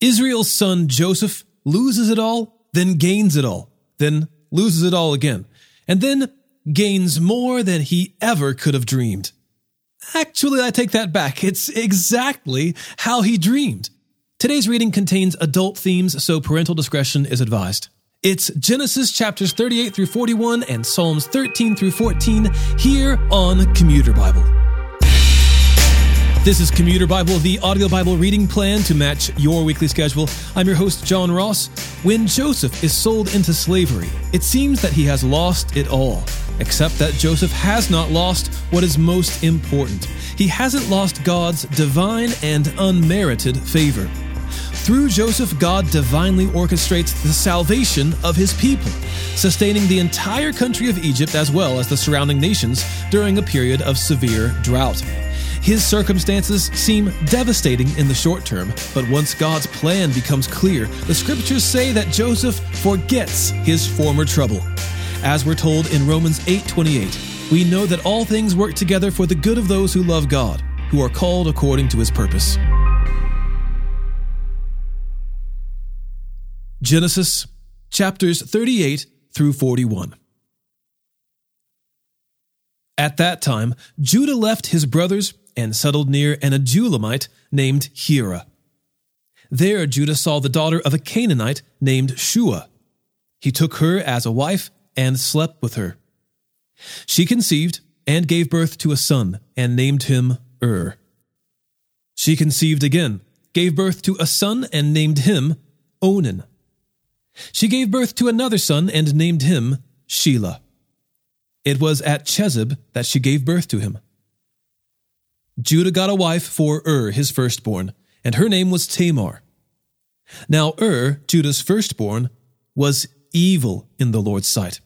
Israel's son Joseph loses it all, then gains it all, then loses it all again, and then gains more than he ever could have dreamed. Actually, I take that back. It's exactly how he dreamed. Today's reading contains adult themes, so parental discretion is advised. It's Genesis chapters 38 through 41 and Psalms 13 through 14 here on Commuter Bible. This is Commuter Bible, the audio Bible reading plan to match your weekly schedule. I'm your host, John Ross. When Joseph is sold into slavery, it seems that he has lost it all, except that Joseph has not lost what is most important. He hasn't lost God's divine and unmerited favor. Through Joseph, God divinely orchestrates the salvation of his people, sustaining the entire country of Egypt as well as the surrounding nations during a period of severe drought. His circumstances seem devastating in the short term, but once God's plan becomes clear, the scriptures say that Joseph forgets his former trouble. As we're told in Romans 8:28, we know that all things work together for the good of those who love God, who are called according to his purpose. Genesis chapters 38 through 41. At that time, Judah left his brothers and settled near an Adullamite named Hira. There Judah saw the daughter of a Canaanite named Shua. He took her as a wife and slept with her. She conceived and gave birth to a son and named him Ur. She conceived again, gave birth to a son and named him Onan. She gave birth to another son and named him Shelah. It was at Chezib that she gave birth to him. Judah got a wife for Ur, his firstborn, and her name was Tamar. Now Ur, Judah's firstborn, was evil in the Lord's sight,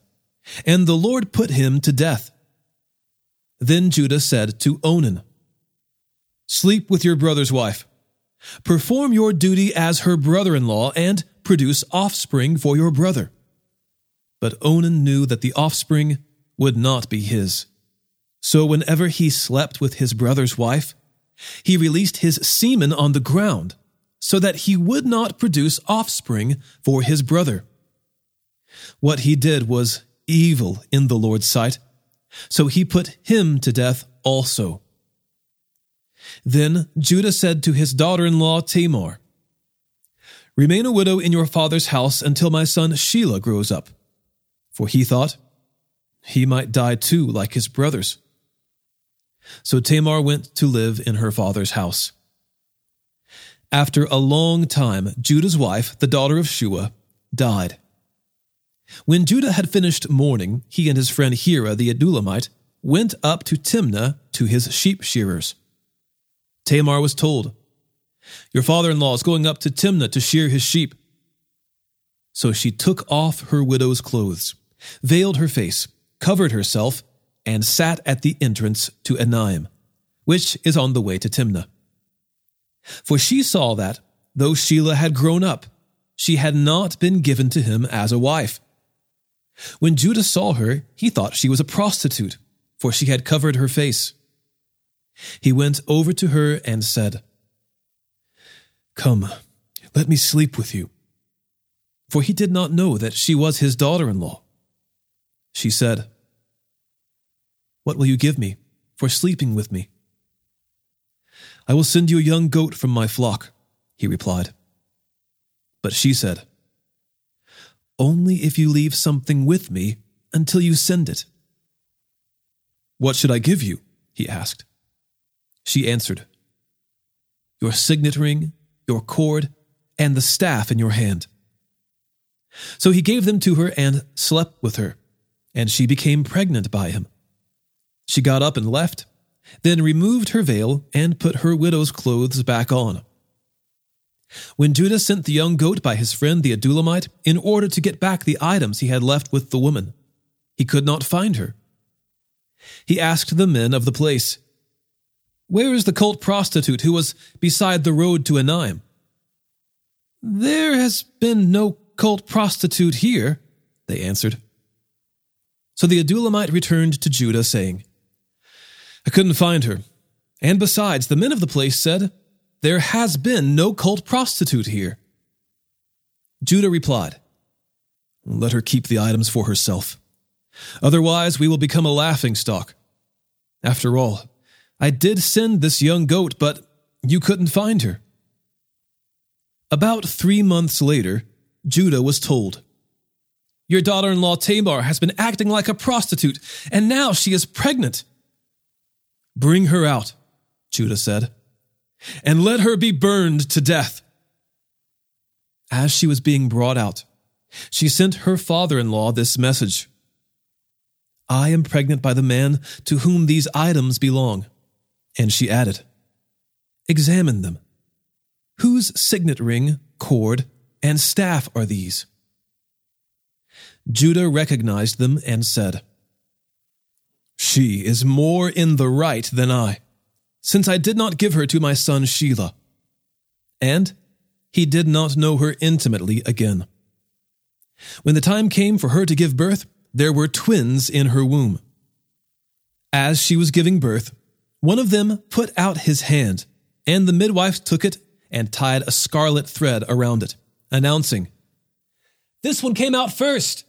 and the Lord put him to death. Then Judah said to Onan, Sleep with your brother's wife. Perform your duty as her brother in law and produce offspring for your brother. But Onan knew that the offspring would not be his. So whenever he slept with his brother's wife, he released his semen on the ground so that he would not produce offspring for his brother. What he did was evil in the Lord's sight, so he put him to death also. Then Judah said to his daughter in law Tamar, Remain a widow in your father's house until my son Shelah grows up. For he thought, he might die too, like his brothers. So Tamar went to live in her father's house. After a long time, Judah's wife, the daughter of Shua, died. When Judah had finished mourning, he and his friend Hira the Adullamite went up to Timnah to his sheep shearers. Tamar was told, Your father in law is going up to Timnah to shear his sheep. So she took off her widow's clothes, veiled her face, covered herself, and sat at the entrance to Enaim, which is on the way to Timnah. For she saw that, though Shelah had grown up, she had not been given to him as a wife. When Judah saw her, he thought she was a prostitute, for she had covered her face. He went over to her and said, Come, let me sleep with you. For he did not know that she was his daughter in law. She said, what will you give me for sleeping with me? I will send you a young goat from my flock, he replied. But she said, Only if you leave something with me until you send it. What should I give you? he asked. She answered, Your signet ring, your cord, and the staff in your hand. So he gave them to her and slept with her, and she became pregnant by him. She got up and left, then removed her veil and put her widow's clothes back on. When Judah sent the young goat by his friend the Adullamite in order to get back the items he had left with the woman, he could not find her. He asked the men of the place, Where is the cult prostitute who was beside the road to Enaim? There has been no cult prostitute here, they answered. So the Adullamite returned to Judah, saying, I couldn't find her. And besides, the men of the place said, There has been no cult prostitute here. Judah replied, Let her keep the items for herself. Otherwise, we will become a laughing stock. After all, I did send this young goat, but you couldn't find her. About three months later, Judah was told, Your daughter in law Tamar has been acting like a prostitute, and now she is pregnant. Bring her out, Judah said, and let her be burned to death. As she was being brought out, she sent her father in law this message I am pregnant by the man to whom these items belong. And she added, Examine them. Whose signet ring, cord, and staff are these? Judah recognized them and said, She is more in the right than I, since I did not give her to my son Shelah. And he did not know her intimately again. When the time came for her to give birth, there were twins in her womb. As she was giving birth, one of them put out his hand, and the midwife took it and tied a scarlet thread around it, announcing, This one came out first.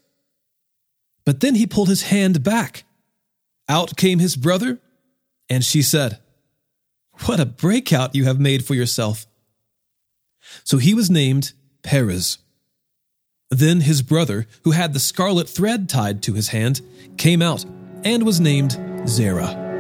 But then he pulled his hand back. Out came his brother, and she said, What a breakout you have made for yourself. So he was named Perez. Then his brother, who had the scarlet thread tied to his hand, came out and was named Zerah.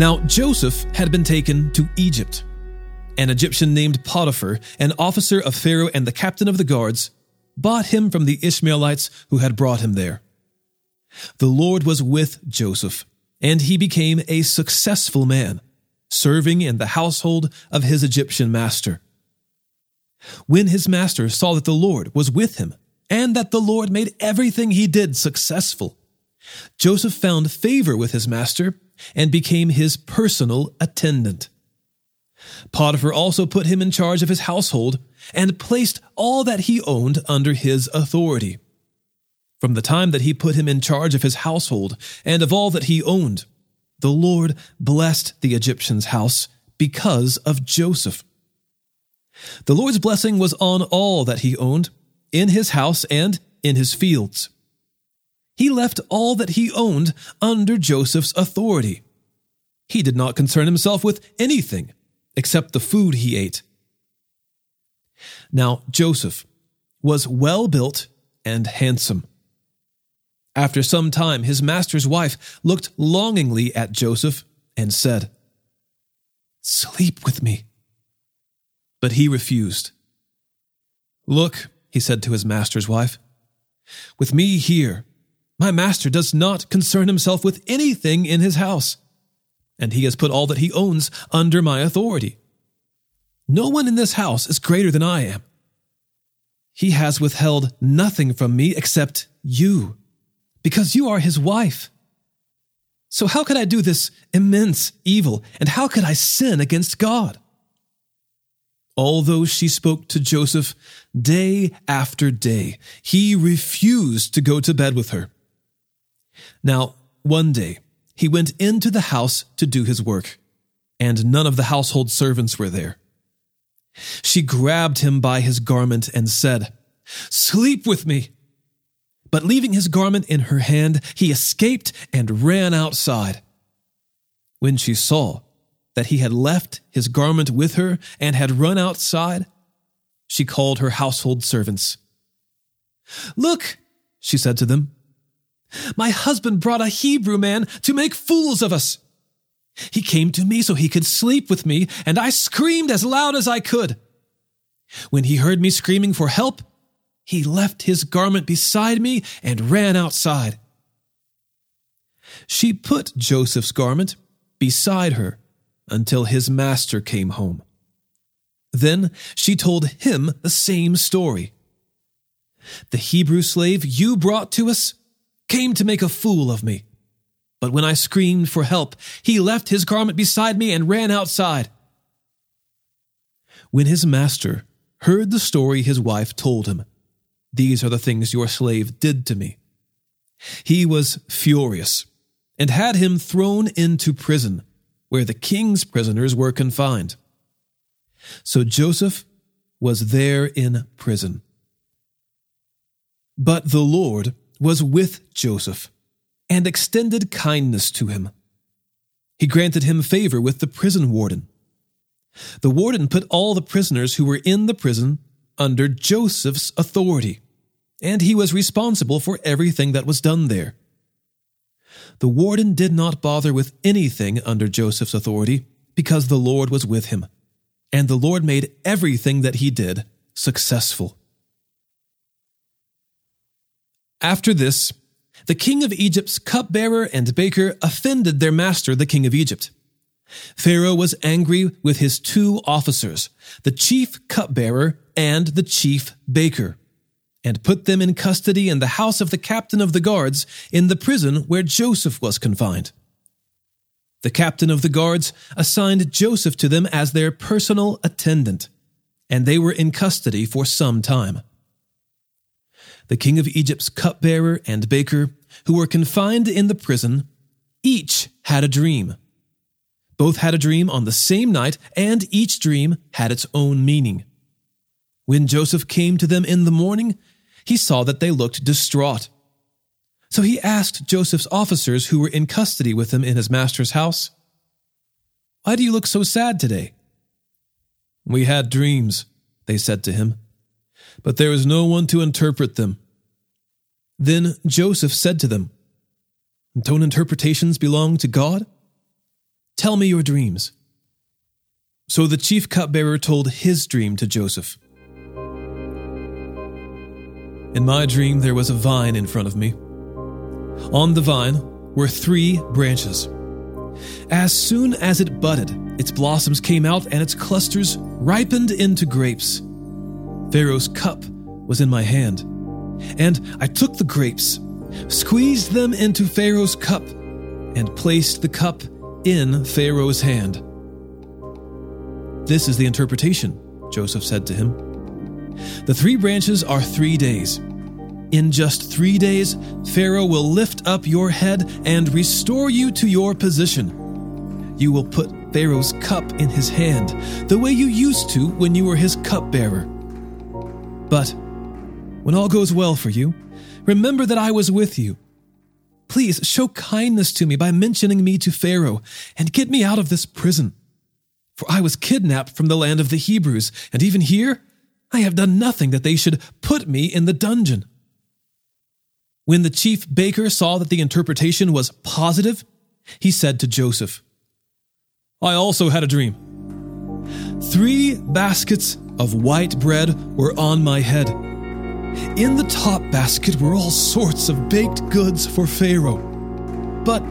Now, Joseph had been taken to Egypt. An Egyptian named Potiphar, an officer of Pharaoh and the captain of the guards, bought him from the Ishmaelites who had brought him there. The Lord was with Joseph, and he became a successful man, serving in the household of his Egyptian master. When his master saw that the Lord was with him, and that the Lord made everything he did successful, Joseph found favor with his master and became his personal attendant. Potiphar also put him in charge of his household and placed all that he owned under his authority. From the time that he put him in charge of his household and of all that he owned, the Lord blessed the Egyptian's house because of Joseph. The Lord's blessing was on all that he owned, in his house and in his fields he left all that he owned under Joseph's authority. He did not concern himself with anything except the food he ate. Now, Joseph was well built and handsome. After some time, his master's wife looked longingly at Joseph and said, Sleep with me. But he refused. Look, he said to his master's wife, with me here my master does not concern himself with anything in his house, and he has put all that he owns under my authority. No one in this house is greater than I am. He has withheld nothing from me except you, because you are his wife. So, how could I do this immense evil, and how could I sin against God? Although she spoke to Joseph day after day, he refused to go to bed with her. Now, one day, he went into the house to do his work, and none of the household servants were there. She grabbed him by his garment and said, Sleep with me. But leaving his garment in her hand, he escaped and ran outside. When she saw that he had left his garment with her and had run outside, she called her household servants. Look, she said to them, my husband brought a Hebrew man to make fools of us. He came to me so he could sleep with me, and I screamed as loud as I could. When he heard me screaming for help, he left his garment beside me and ran outside. She put Joseph's garment beside her until his master came home. Then she told him the same story. The Hebrew slave you brought to us came to make a fool of me. But when I screamed for help, he left his garment beside me and ran outside. When his master heard the story his wife told him, These are the things your slave did to me. He was furious and had him thrown into prison, where the king's prisoners were confined. So Joseph was there in prison. But the Lord was with Joseph and extended kindness to him. He granted him favor with the prison warden. The warden put all the prisoners who were in the prison under Joseph's authority, and he was responsible for everything that was done there. The warden did not bother with anything under Joseph's authority because the Lord was with him, and the Lord made everything that he did successful. After this, the king of Egypt's cupbearer and baker offended their master, the king of Egypt. Pharaoh was angry with his two officers, the chief cupbearer and the chief baker, and put them in custody in the house of the captain of the guards in the prison where Joseph was confined. The captain of the guards assigned Joseph to them as their personal attendant, and they were in custody for some time the king of Egypt's cupbearer and baker, who were confined in the prison, each had a dream. Both had a dream on the same night, and each dream had its own meaning. When Joseph came to them in the morning, he saw that they looked distraught. So he asked Joseph's officers who were in custody with him in his master's house, Why do you look so sad today? We had dreams, they said to him but there is no one to interpret them. Then Joseph said to them, Don't interpretations belong to God? Tell me your dreams. So the chief cupbearer told his dream to Joseph. In my dream, there was a vine in front of me. On the vine were three branches. As soon as it budded, its blossoms came out and its clusters ripened into grapes. Pharaoh's cup was in my hand, and I took the grapes, squeezed them into Pharaoh's cup, and placed the cup in Pharaoh's hand. This is the interpretation, Joseph said to him. The three branches are three days. In just three days, Pharaoh will lift up your head and restore you to your position. You will put Pharaoh's cup in his hand, the way you used to when you were his cupbearer. But when all goes well for you, remember that I was with you. Please show kindness to me by mentioning me to Pharaoh and get me out of this prison. For I was kidnapped from the land of the Hebrews, and even here I have done nothing that they should put me in the dungeon. When the chief baker saw that the interpretation was positive, he said to Joseph, I also had a dream. Three baskets of white bread were on my head. In the top basket were all sorts of baked goods for Pharaoh. But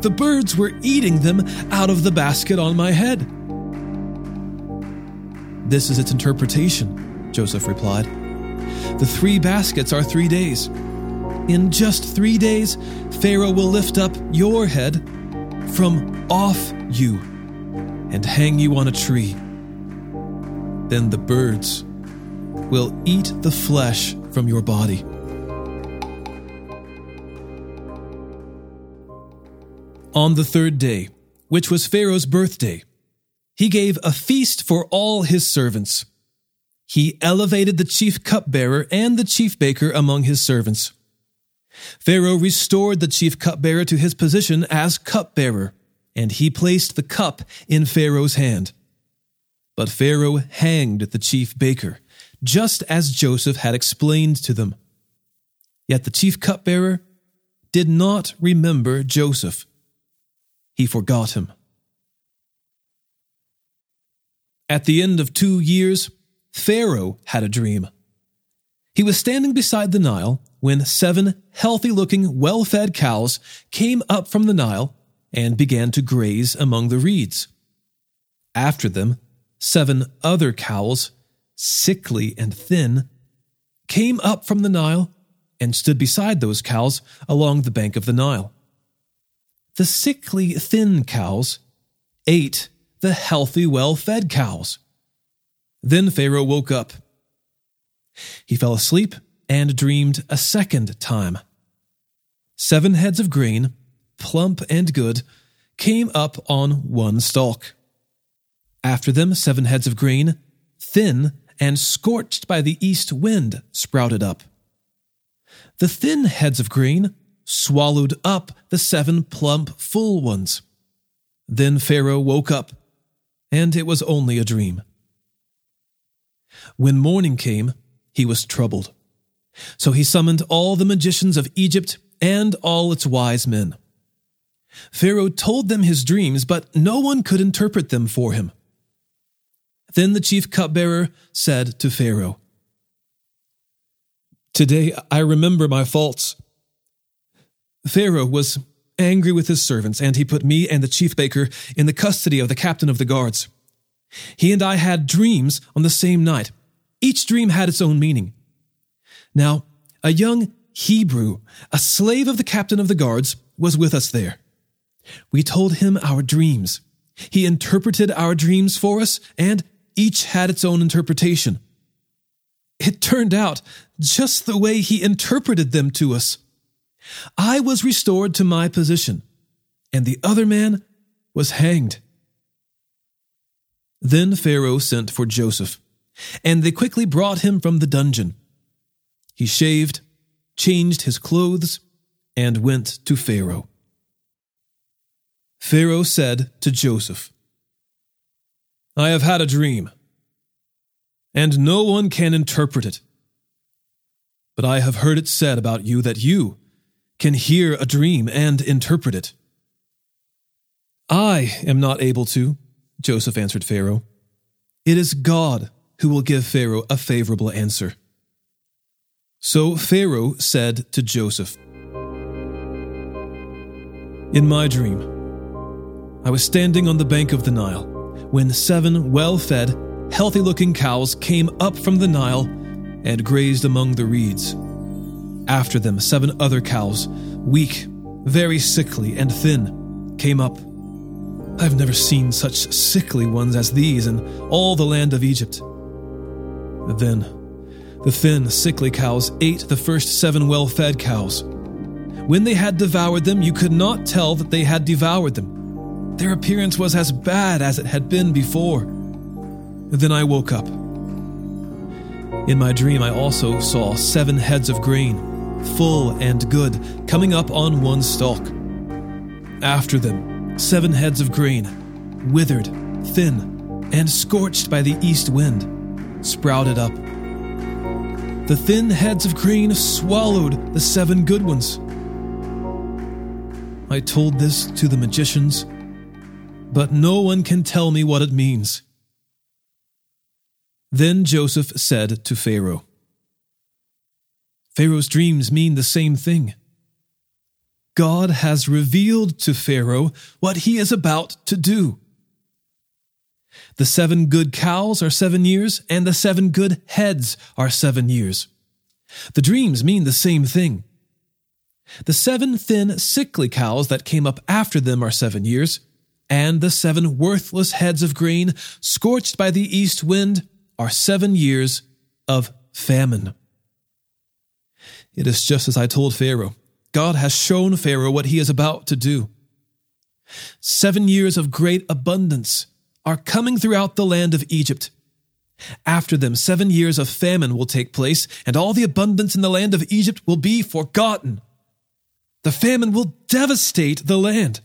the birds were eating them out of the basket on my head. This is its interpretation, Joseph replied. The three baskets are three days. In just three days, Pharaoh will lift up your head from off you and hang you on a tree. Then the birds will eat the flesh from your body. On the third day, which was Pharaoh's birthday, he gave a feast for all his servants. He elevated the chief cupbearer and the chief baker among his servants. Pharaoh restored the chief cupbearer to his position as cupbearer, and he placed the cup in Pharaoh's hand. But Pharaoh hanged the chief baker, just as Joseph had explained to them. Yet the chief cupbearer did not remember Joseph. He forgot him. At the end of two years, Pharaoh had a dream. He was standing beside the Nile when seven healthy looking, well fed cows came up from the Nile and began to graze among the reeds. After them, seven other cows, sickly and thin, came up from the Nile and stood beside those cows along the bank of the Nile. The sickly, thin cows ate the healthy, well fed cows. Then Pharaoh woke up he fell asleep and dreamed a second time. Seven heads of grain, plump and good, came up on one stalk. After them, seven heads of grain, thin and scorched by the east wind, sprouted up. The thin heads of grain swallowed up the seven plump, full ones. Then Pharaoh woke up, and it was only a dream. When morning came, he was troubled. So he summoned all the magicians of Egypt and all its wise men. Pharaoh told them his dreams, but no one could interpret them for him. Then the chief cupbearer said to Pharaoh, Today I remember my faults. Pharaoh was angry with his servants, and he put me and the chief baker in the custody of the captain of the guards. He and I had dreams on the same night, each dream had its own meaning. Now, a young Hebrew, a slave of the captain of the guards, was with us there. We told him our dreams. He interpreted our dreams for us, and each had its own interpretation. It turned out just the way he interpreted them to us. I was restored to my position, and the other man was hanged. Then Pharaoh sent for Joseph and they quickly brought him from the dungeon. He shaved, changed his clothes, and went to Pharaoh. Pharaoh said to Joseph, I have had a dream, and no one can interpret it. But I have heard it said about you that you can hear a dream and interpret it. I am not able to, Joseph answered Pharaoh. It is God who will give Pharaoh a favorable answer. So Pharaoh said to Joseph, In my dream, I was standing on the bank of the Nile when seven well fed, healthy looking cows came up from the Nile and grazed among the reeds. After them, seven other cows, weak, very sickly, and thin, came up. I've never seen such sickly ones as these in all the land of Egypt. Then, the thin, sickly cows ate the first seven well fed cows. When they had devoured them, you could not tell that they had devoured them. Their appearance was as bad as it had been before. Then I woke up. In my dream, I also saw seven heads of grain, full and good, coming up on one stalk. After them, seven heads of grain, withered, thin, and scorched by the east wind sprouted up. The thin heads of grain swallowed the seven good ones. I told this to the magicians, but no one can tell me what it means. Then Joseph said to Pharaoh, Pharaoh's dreams mean the same thing. God has revealed to Pharaoh what he is about to do. The seven good cows are seven years, and the seven good heads are seven years. The dreams mean the same thing. The seven thin, sickly cows that came up after them are seven years, and the seven worthless heads of grain, scorched by the east wind, are seven years of famine. It is just as I told Pharaoh. God has shown Pharaoh what he is about to do. Seven years of great abundance are coming throughout the land of Egypt. After them, seven years of famine will take place, and all the abundance in the land of Egypt will be forgotten. The famine will devastate the land.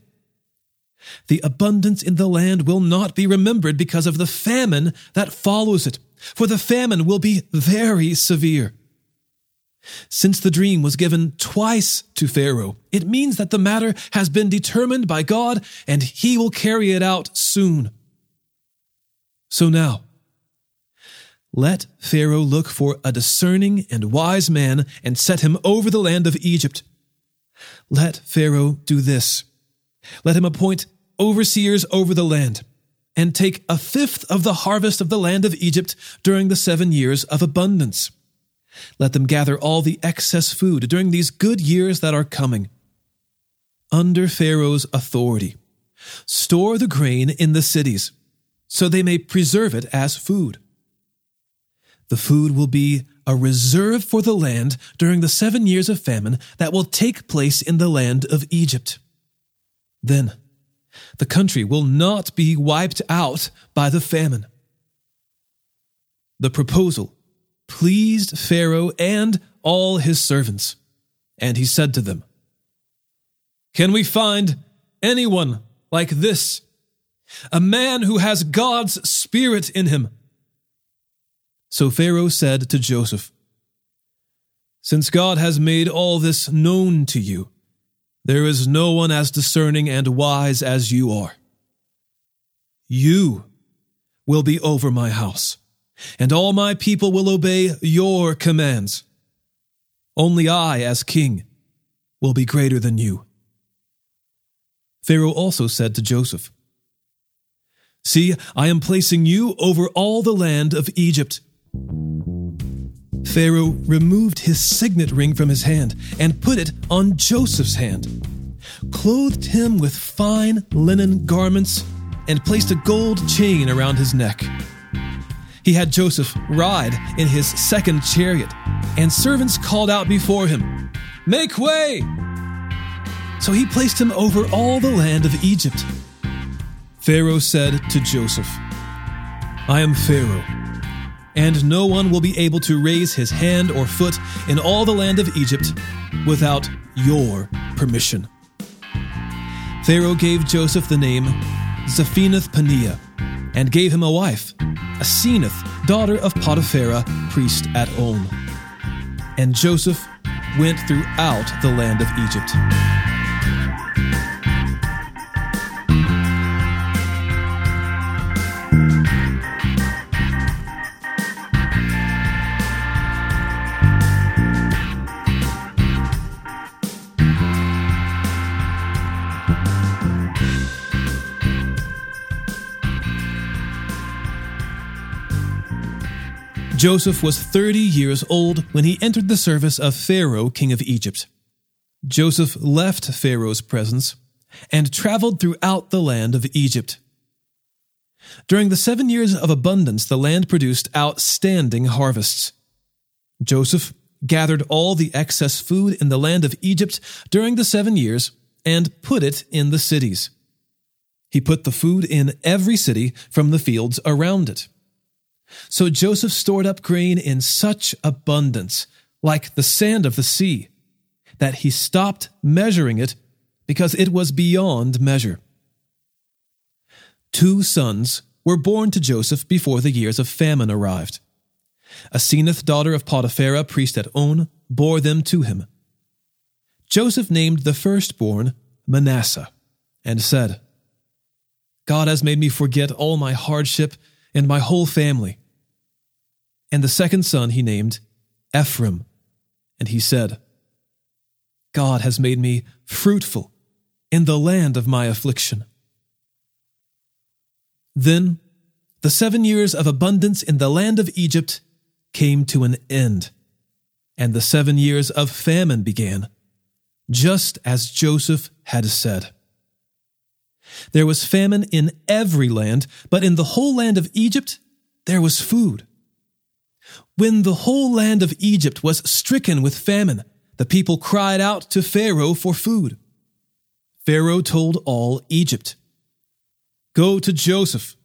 The abundance in the land will not be remembered because of the famine that follows it, for the famine will be very severe. Since the dream was given twice to Pharaoh, it means that the matter has been determined by God and he will carry it out soon. So now, Let Pharaoh look for a discerning and wise man and set him over the land of Egypt. Let Pharaoh do this. Let him appoint overseers over the land, and take a fifth of the harvest of the land of Egypt during the seven years of abundance. Let them gather all the excess food during these good years that are coming. Under Pharaoh's authority, store the grain in the cities, so they may preserve it as food. The food will be a reserve for the land during the seven years of famine that will take place in the land of Egypt. Then the country will not be wiped out by the famine. The proposal pleased Pharaoh and all his servants, and he said to them, Can we find anyone like this? A man who has God's Spirit in him so Pharaoh said to Joseph, Since God has made all this known to you, there is no one as discerning and wise as you are. You will be over my house, and all my people will obey your commands. Only I, as king, will be greater than you. Pharaoh also said to Joseph, See, I am placing you over all the land of Egypt. Pharaoh removed his signet ring from his hand and put it on Joseph's hand, clothed him with fine linen garments, and placed a gold chain around his neck. He had Joseph ride in his second chariot, and servants called out before him, Make way! So he placed him over all the land of Egypt. Pharaoh said to Joseph, I am Pharaoh and no one will be able to raise his hand or foot in all the land of Egypt without your permission. Pharaoh gave Joseph the name Zaphenath Paneah and gave him a wife, Asenath, daughter of Potiphera, priest at On. And Joseph went throughout the land of Egypt. Joseph was 30 years old when he entered the service of Pharaoh, king of Egypt. Joseph left Pharaoh's presence and traveled throughout the land of Egypt. During the seven years of abundance, the land produced outstanding harvests. Joseph gathered all the excess food in the land of Egypt during the seven years and put it in the cities. He put the food in every city from the fields around it. So Joseph stored up grain in such abundance, like the sand of the sea, that he stopped measuring it because it was beyond measure. Two sons were born to Joseph before the years of famine arrived. Asenath, daughter of Potiphera, priest at On, bore them to him. Joseph named the firstborn Manasseh and said, God has made me forget all my hardship and my whole family. And the second son he named Ephraim. And he said, God has made me fruitful in the land of my affliction. Then the seven years of abundance in the land of Egypt came to an end, and the seven years of famine began, just as Joseph had said. There was famine in every land, but in the whole land of Egypt there was food. When the whole land of Egypt was stricken with famine, the people cried out to Pharaoh for food. Pharaoh told all Egypt, Go to Joseph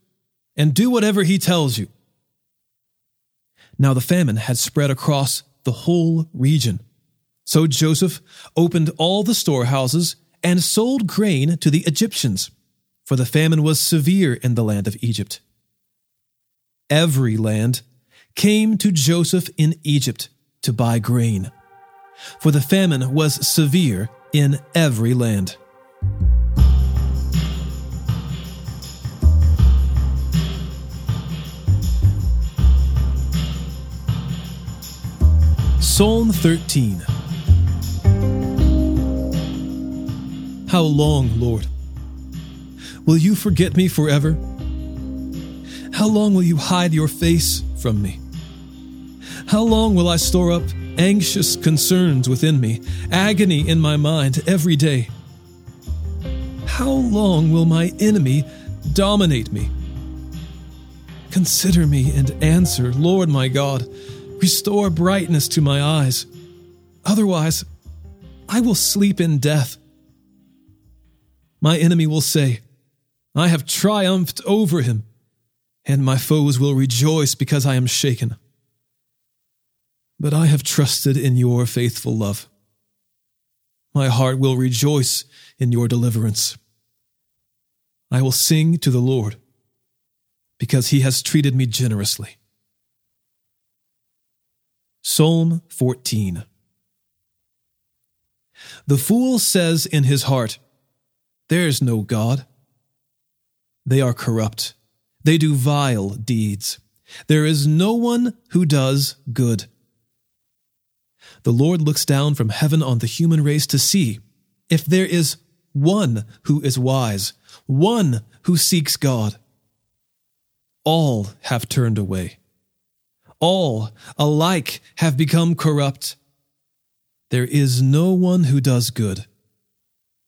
and do whatever he tells you. Now the famine had spread across the whole region. So Joseph opened all the storehouses and sold grain to the Egyptians, for the famine was severe in the land of Egypt. Every land came to Joseph in Egypt to buy grain, for the famine was severe in every land. Psalm 13 How long, Lord? Will you forget me forever? How long will you hide your face from me? How long will I store up anxious concerns within me, agony in my mind every day? How long will my enemy dominate me? Consider me and answer, Lord my God. Restore brightness to my eyes. Otherwise, I will sleep in death. My enemy will say, I have triumphed over him, and my foes will rejoice because I am shaken. But I have trusted in your faithful love. My heart will rejoice in your deliverance. I will sing to the Lord because he has treated me generously. Psalm 14 The fool says in his heart, There's no God. They are corrupt. They do vile deeds. There is no one who does good. The Lord looks down from heaven on the human race to see if there is one who is wise, one who seeks God. All have turned away. All alike have become corrupt. There is no one who does good,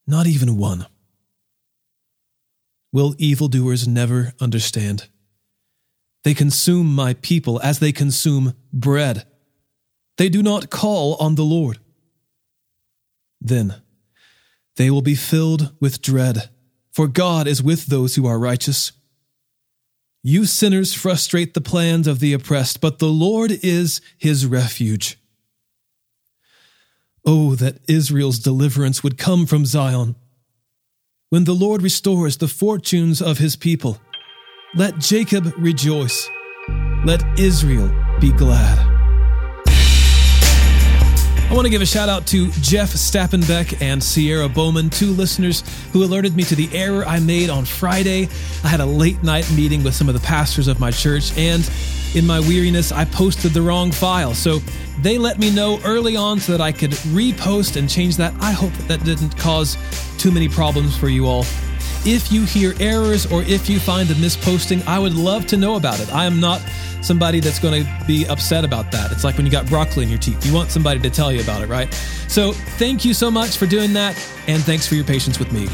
not even one. Will evildoers never understand? They consume my people as they consume bread. They do not call on the Lord. Then they will be filled with dread, for God is with those who are righteous. You sinners frustrate the plans of the oppressed, but the Lord is his refuge. Oh, that Israel's deliverance would come from Zion. When the Lord restores the fortunes of his people, let Jacob rejoice. Let Israel be glad. I want to give a shout out to Jeff Stappenbeck and Sierra Bowman, two listeners who alerted me to the error I made on Friday. I had a late night meeting with some of the pastors of my church, and in my weariness, I posted the wrong file. So they let me know early on so that I could repost and change that. I hope that, didn't cause too many problems for you all. If you hear errors or if you find a misposting, I would love to know about it. I am not somebody that's going to be upset about that. It's like when you got broccoli in your teeth. You want somebody to tell you about it, right? So thank you so much for doing that, and thanks for your patience with me.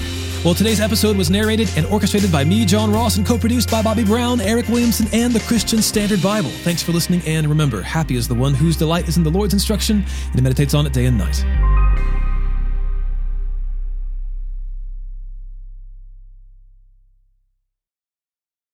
Well, today's episode was narrated and orchestrated by me, John Ross, and co produced by Bobby Brown, Eric Williamson, and the Christian Standard Bible. Thanks for listening, and remember, happy is the one whose delight is in the Lord's instruction and he meditates on it day and night.